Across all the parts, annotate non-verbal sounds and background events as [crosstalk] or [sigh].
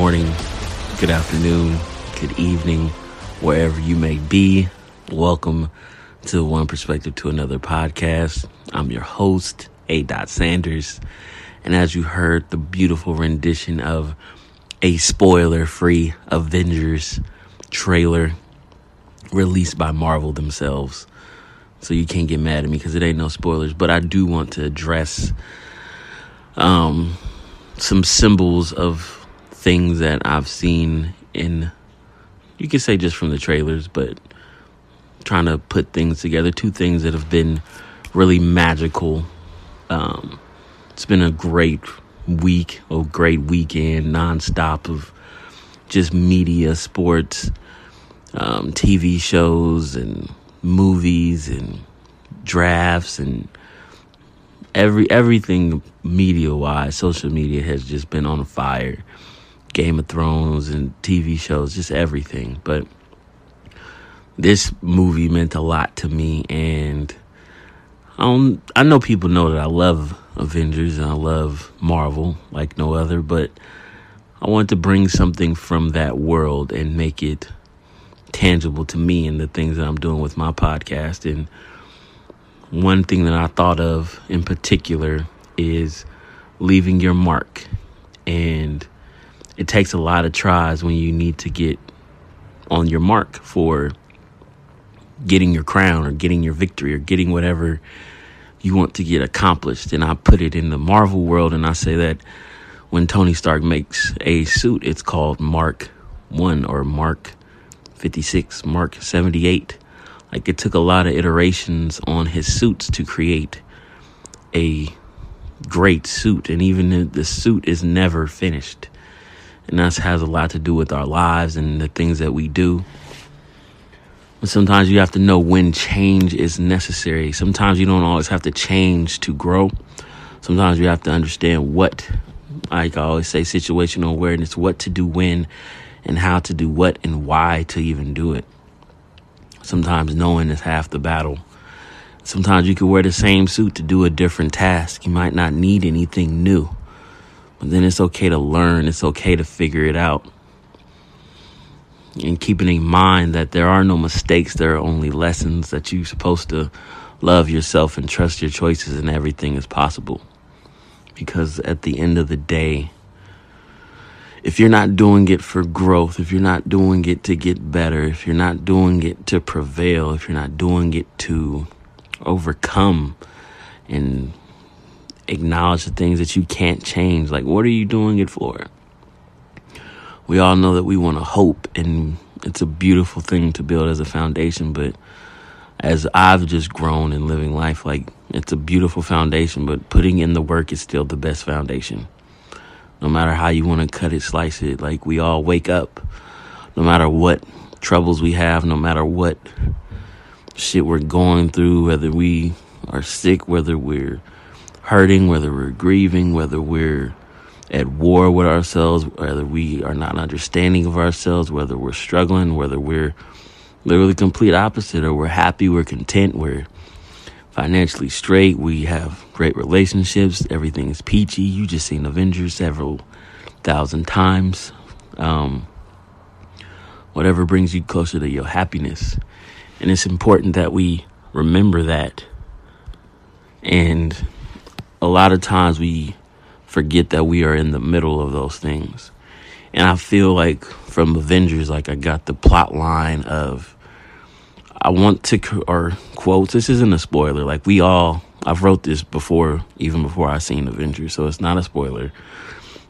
morning, good afternoon, good evening, wherever you may be. Welcome to One Perspective to Another podcast. I'm your host, A. Dot Sanders. And as you heard, the beautiful rendition of a spoiler free Avengers trailer released by Marvel themselves. So you can't get mad at me because it ain't no spoilers. But I do want to address um, some symbols of things that I've seen in, you could say just from the trailers, but trying to put things together. Two things that have been really magical. Um, it's been a great week, a great weekend, nonstop of just media, sports, um, TV shows, and movies, and drafts, and every everything media wise, social media has just been on fire. Game of Thrones and TV shows, just everything. But this movie meant a lot to me, and I I know people know that I love Avengers and I love Marvel like no other, but I want to bring something from that world and make it tangible to me and the things that I'm doing with my podcast. And one thing that I thought of in particular is leaving your mark. And it takes a lot of tries when you need to get on your mark for getting your crown or getting your victory or getting whatever you want to get accomplished. And I put it in the Marvel world and I say that when Tony Stark makes a suit, it's called Mark 1 or Mark 56, Mark 78. Like it took a lot of iterations on his suits to create a great suit. And even the suit is never finished. And that has a lot to do with our lives and the things that we do. But sometimes you have to know when change is necessary. Sometimes you don't always have to change to grow. Sometimes you have to understand what, like I always say, situational awareness, what to do when and how to do what and why to even do it. Sometimes knowing is half the battle. Sometimes you can wear the same suit to do a different task. You might not need anything new. Then it's okay to learn, it's okay to figure it out and keeping in mind that there are no mistakes, there are only lessons that you're supposed to love yourself and trust your choices and everything is possible. Because at the end of the day, if you're not doing it for growth, if you're not doing it to get better, if you're not doing it to prevail, if you're not doing it to overcome and acknowledge the things that you can't change, like what are you doing it for? we all know that we want to hope and it's a beautiful thing to build as a foundation but as i've just grown in living life like it's a beautiful foundation but putting in the work is still the best foundation. No matter how you want to cut it slice it like we all wake up. No matter what troubles we have no matter what shit we're going through whether we are sick whether we're hurting whether we're grieving whether we're at war with ourselves, whether we are not understanding of ourselves, whether we're struggling, whether we're literally complete opposite, or we're happy, we're content, we're financially straight, we have great relationships, everything is peachy. You just seen Avengers several thousand times. Um, whatever brings you closer to your happiness. And it's important that we remember that. And a lot of times we forget that we are in the middle of those things. And I feel like from Avengers, like I got the plot line of I want to, or quotes. This isn't a spoiler. Like we all, I've wrote this before, even before I seen Avengers, so it's not a spoiler.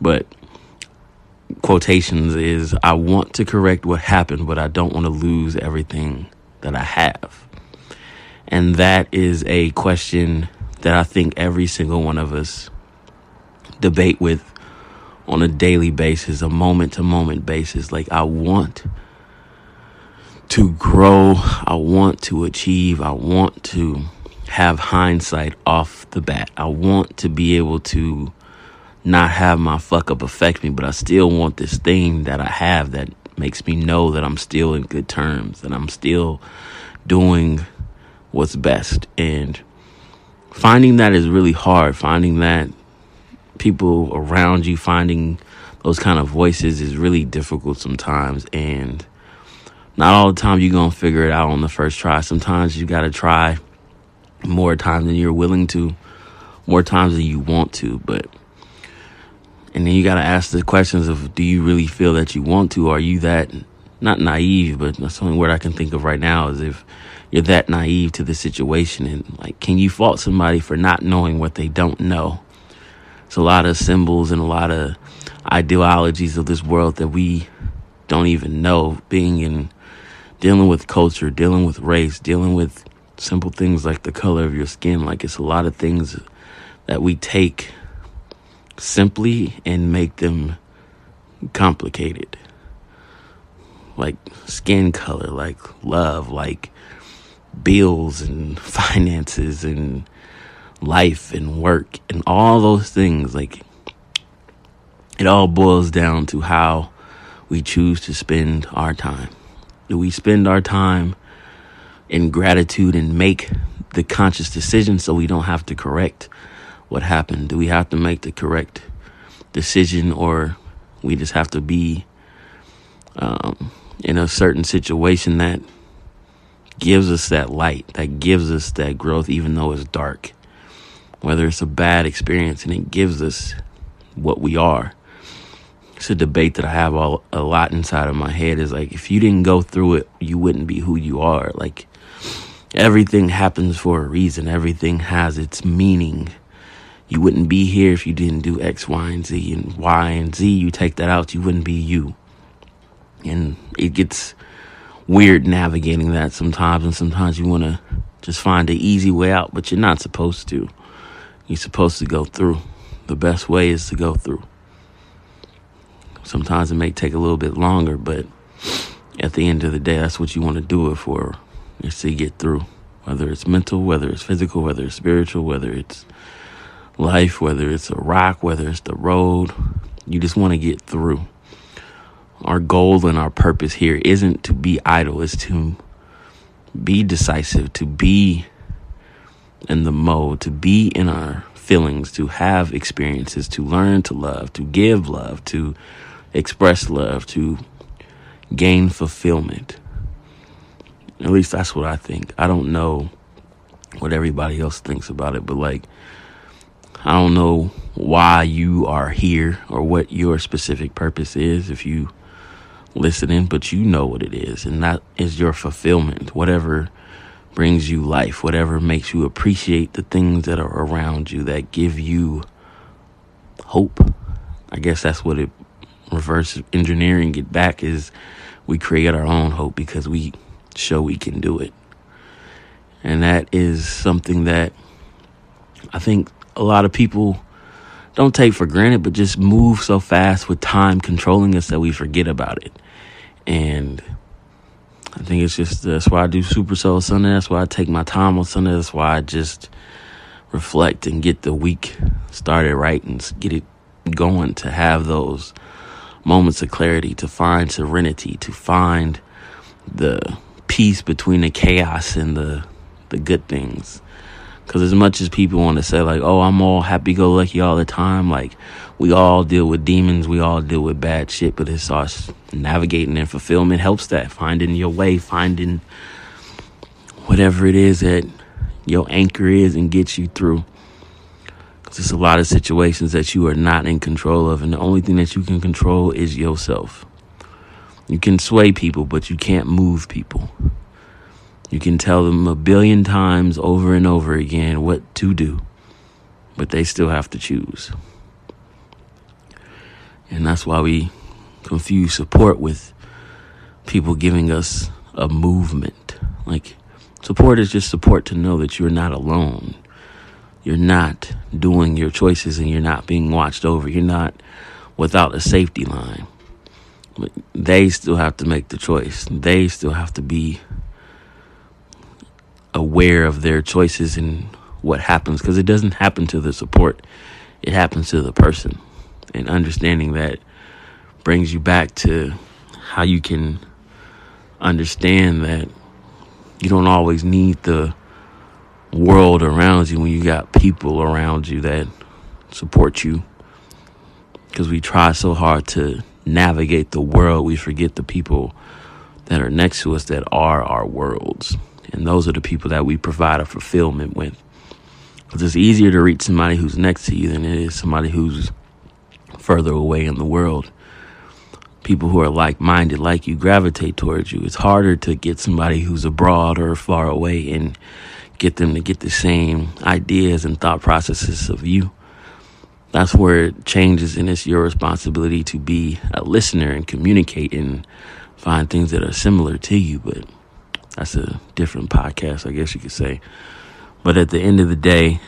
But quotations is I want to correct what happened, but I don't want to lose everything that I have. And that is a question that I think every single one of us debate with on a daily basis, a moment to moment basis. Like, I want to grow, I want to achieve, I want to have hindsight off the bat. I want to be able to not have my fuck up affect me, but I still want this thing that I have that makes me know that I'm still in good terms, and I'm still doing what's best. And finding that is really hard. Finding that people around you, finding those kind of voices is really difficult sometimes and not all the time you're going to figure it out on the first try. Sometimes you got to try more times than you're willing to, more times than you want to, but and then you got to ask the questions of do you really feel that you want to? Are you that not naive, but that's the only word I can think of right now is if you're that naive to the situation and like can you fault somebody for not knowing what they don't know? It's a lot of symbols and a lot of ideologies of this world that we don't even know being in dealing with culture, dealing with race, dealing with simple things like the color of your skin. Like it's a lot of things that we take simply and make them complicated. Like skin color, like love, like bills and [laughs] finances and life and work and all those things. Like it all boils down to how we choose to spend our time. Do we spend our time in gratitude and make the conscious decision so we don't have to correct what happened? Do we have to make the correct decision or we just have to be um, in a certain situation that gives us that light, that gives us that growth, even though it's dark? Whether it's a bad experience and it gives us what we are. It's a debate that I have all, a lot inside of my head is like, if you didn't go through it, you wouldn't be who you are. Like, everything happens for a reason, everything has its meaning you wouldn't be here if you didn't do X, Y, and Z. And Y and Z, you take that out, you wouldn't be you. And it gets weird navigating that sometimes. And sometimes you want to just find the easy way out, but you're not supposed to. You're supposed to go through. The best way is to go through. Sometimes it may take a little bit longer, but at the end of the day, that's what you want to do it for, is to get through. Whether it's mental, whether it's physical, whether it's spiritual, whether it's life, whether it's a rock, whether it's the road. You just want to get through. Our goal and our purpose here isn't to be idle, it's to be decisive, to be in the mode, to be in our feelings, to have experiences, to learn to love, to give love, to express love, to gain fulfillment. At least that's what I think. I don't know what everybody else thinks about it, but like, I don't know why you are here or what your specific purpose is if you listening, but you know what it is, and that is your fulfillment. Whatever brings you life, whatever makes you appreciate the things that are around you that give you hope. I guess that's what it reverse engineering get back is we create our own hope because we show we can do it. And that is something that I think a lot of people don't take for granted, but just move so fast with time controlling us that we forget about it. And I think it's just that's why I do Super Soul Sunday. That's why I take my time on Sunday. That's why I just reflect and get the week started right and get it going to have those moments of clarity, to find serenity, to find the peace between the chaos and the the good things. Because as much as people want to say, like, oh, I'm all happy go lucky all the time, like, we all deal with demons, we all deal with bad shit, but it's us navigating and fulfillment helps that. Finding your way, finding whatever it is that your anchor is and gets you through. Because there's a lot of situations that you are not in control of, and the only thing that you can control is yourself. You can sway people, but you can't move people. You can tell them a billion times over and over again what to do, but they still have to choose. And that's why we confuse support with people giving us a movement. Like, support is just support to know that you're not alone. You're not doing your choices and you're not being watched over. You're not without a safety line. But they still have to make the choice. They still have to be aware of their choices and what happens because it doesn't happen to the support, it happens to the person. And understanding that brings you back to how you can understand that you don't always need the world around you when you got people around you that support you because we try so hard to navigate the world, we forget the people that are next to us that are our worlds. And those are the people that we provide a fulfillment with. Because it's easier to reach somebody who's next to you than it is somebody who's further away in the world. People who are like minded, like you, gravitate towards you. It's harder to get somebody who's abroad or far away and get them to get the same ideas and thought processes of you. That's where it changes, and it's your responsibility to be a listener and communicate and find things that are similar to you. But that's a different podcast, I guess you could say. But at the end of the day,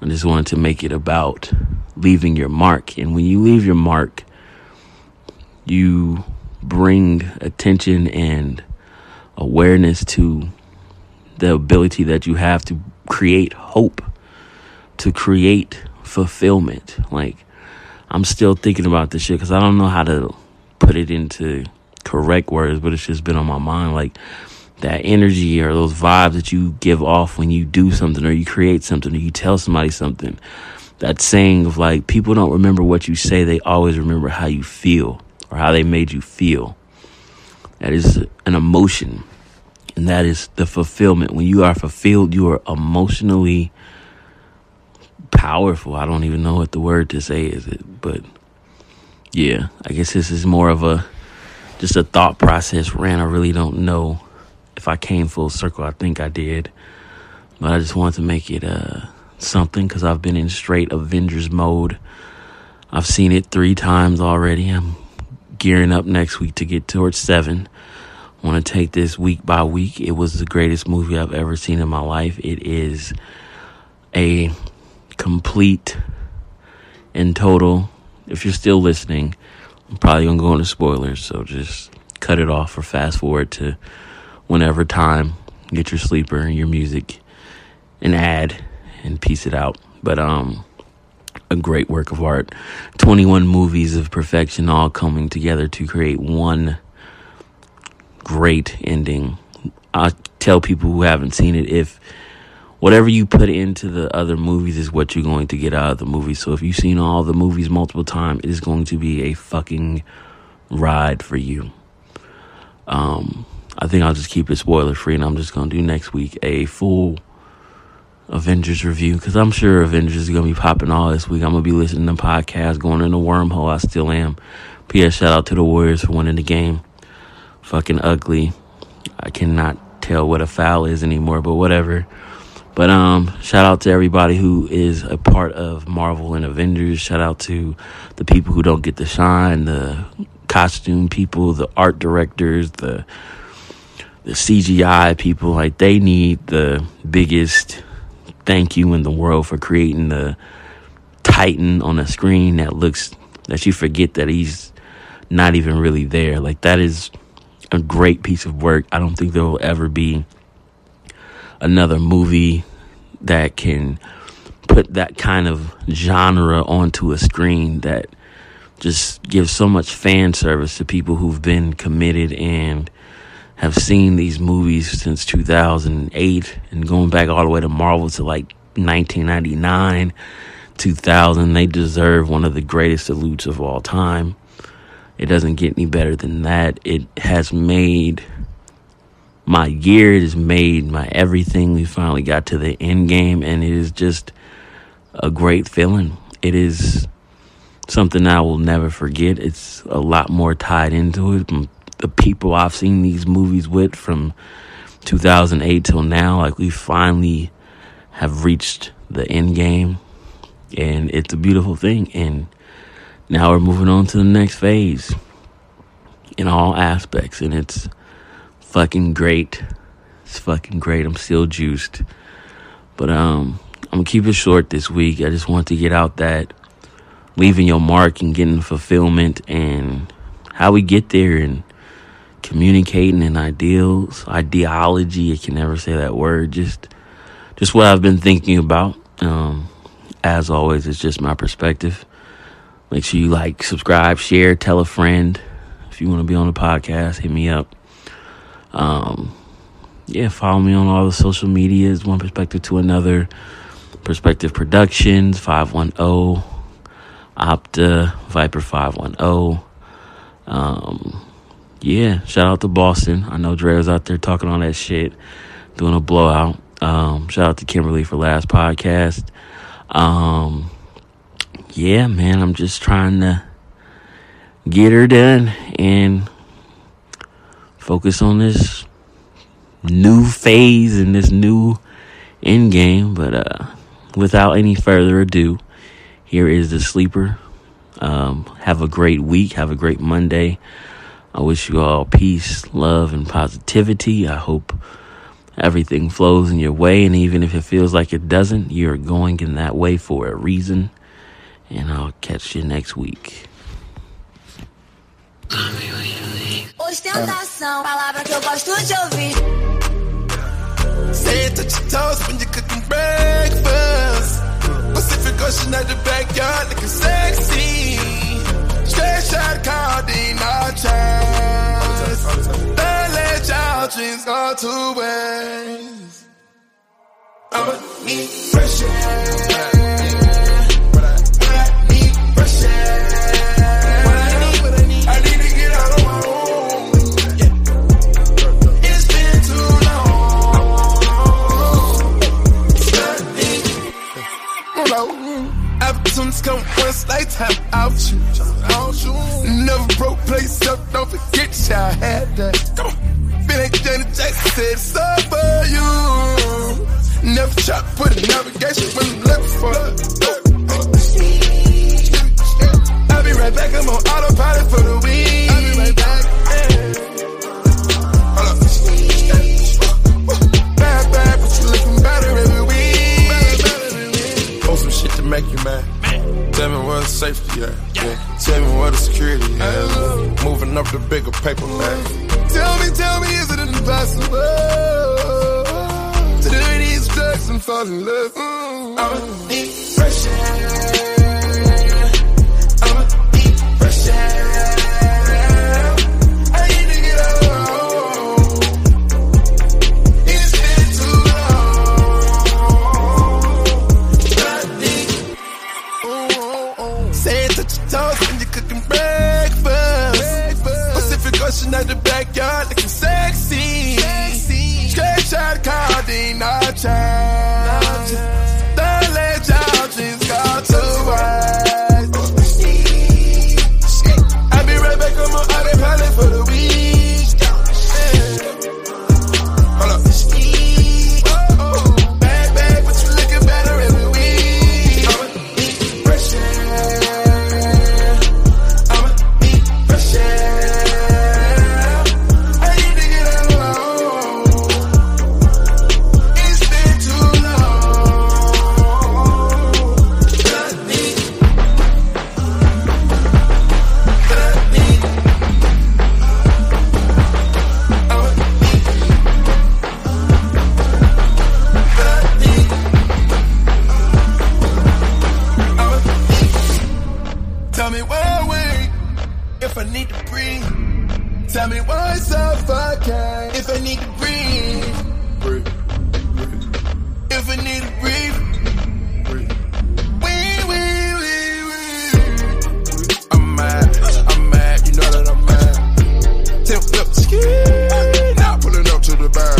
I just wanted to make it about leaving your mark. And when you leave your mark, you bring attention and awareness to the ability that you have to create hope, to create fulfillment. Like, I'm still thinking about this shit because I don't know how to put it into correct words, but it's just been on my mind. Like, that energy or those vibes that you give off when you do something or you create something or you tell somebody something. That saying of like, people don't remember what you say, they always remember how you feel or how they made you feel. That is an emotion. And that is the fulfillment. When you are fulfilled, you are emotionally powerful. I don't even know what the word to say is it, but yeah, I guess this is more of a just a thought process ran. I really don't know if I came full circle. I think I did, but I just wanted to make it uh something because I've been in straight Avengers mode. I've seen it three times already. I'm gearing up next week to get towards seven. I want to take this week by week. It was the greatest movie I've ever seen in my life. It is a complete and total. If you're still listening, I'm probably gonna go into spoilers, so just cut it off or fast forward to whenever time. Get your sleeper and your music, and add and piece it out. But um, a great work of art. 21 movies of perfection all coming together to create one great ending. I tell people who haven't seen it if whatever you put into the other movies is what you're going to get out of the movie. So if you've seen all the movies multiple times, it is going to be a fucking ride for you. Um, I think I'll just keep it spoiler free, and I'm just gonna do next week a full Avengers review because I'm sure Avengers is gonna be popping all this week. I'm gonna be listening to podcasts, going in the wormhole. I still am. P.S. Shout out to the Warriors for winning the game. Fucking ugly. I cannot tell what a foul is anymore, but whatever. But um, shout out to everybody who is a part of Marvel and Avengers. Shout out to the people who don't get the shine, the costume people, the art directors, the the CGI people. Like they need the biggest thank you in the world for creating the Titan on a screen that looks that you forget that he's not even really there. Like that is a great piece of work. I don't think there will ever be another movie that can put that kind of genre onto a screen that just gives so much fan service to people who've been committed and have seen these movies since 2008 and going back all the way to Marvel to like 1999, 2000. They deserve one of the greatest salutes of all time. It doesn't get any better than that. It has made my year, it has made my everything. We finally got to the end game, and it is just a great feeling. It is something I will never forget. It's a lot more tied into it the people I've seen these movies with from 2008 till now. Like we finally have reached the end game, and it's a beautiful thing. And now we're moving on to the next phase in all aspects, and it's fucking great. It's fucking great. I'm still juiced, but um, I'm gonna keep it short this week. I just want to get out that leaving your mark and getting fulfillment and how we get there and communicating and ideals, ideology. I can never say that word. Just, just what I've been thinking about. Um, as always, it's just my perspective. Make sure you like, subscribe, share, tell a friend. If you want to be on the podcast, hit me up. Um, yeah, follow me on all the social medias. One perspective to another. Perspective Productions, 510 Opta, Viper 510. Um, yeah, shout out to Boston. I know Dre was out there talking on that shit, doing a blowout. Um, shout out to Kimberly for last podcast. Um, yeah, man, I'm just trying to get her done and focus on this new phase and this new end game. But uh, without any further ado, here is the sleeper. Um, have a great week. Have a great Monday. I wish you all peace, love, and positivity. I hope everything flows in your way. And even if it feels like it doesn't, you're going in that way for a reason. And I'll catch you next week. Ostentação, palavra que eu gosto de ouvir. Say it touch your toes when you're cooking breakfast. Go to waste. I'ma need fresh air. Opportunities come once, lifetime out you. Never broke place up, don't forget y'all had that. Come on. It's all for you. Never try to put a navigation when I'm looking for I'll be right back, I'm on autopilot for the week. I'll be right back. Hold. Bad, bad, but you looking better every week. Post some shit to make you mad. Tell me where the safety at. Yeah. Tell me where the security at. Oh. Moving up the bigger paper bag. Tell me, tell me, is it impossible to do these drugs and fall in love? Mm. I'ma need fresh need to breathe. Tell me why suffocate if I need to breathe. Breathe. breathe. If I need to breathe. breathe. We, we, we, we. I'm mad, I'm mad, you know that I'm mad. Ski, not pulling up to the bar.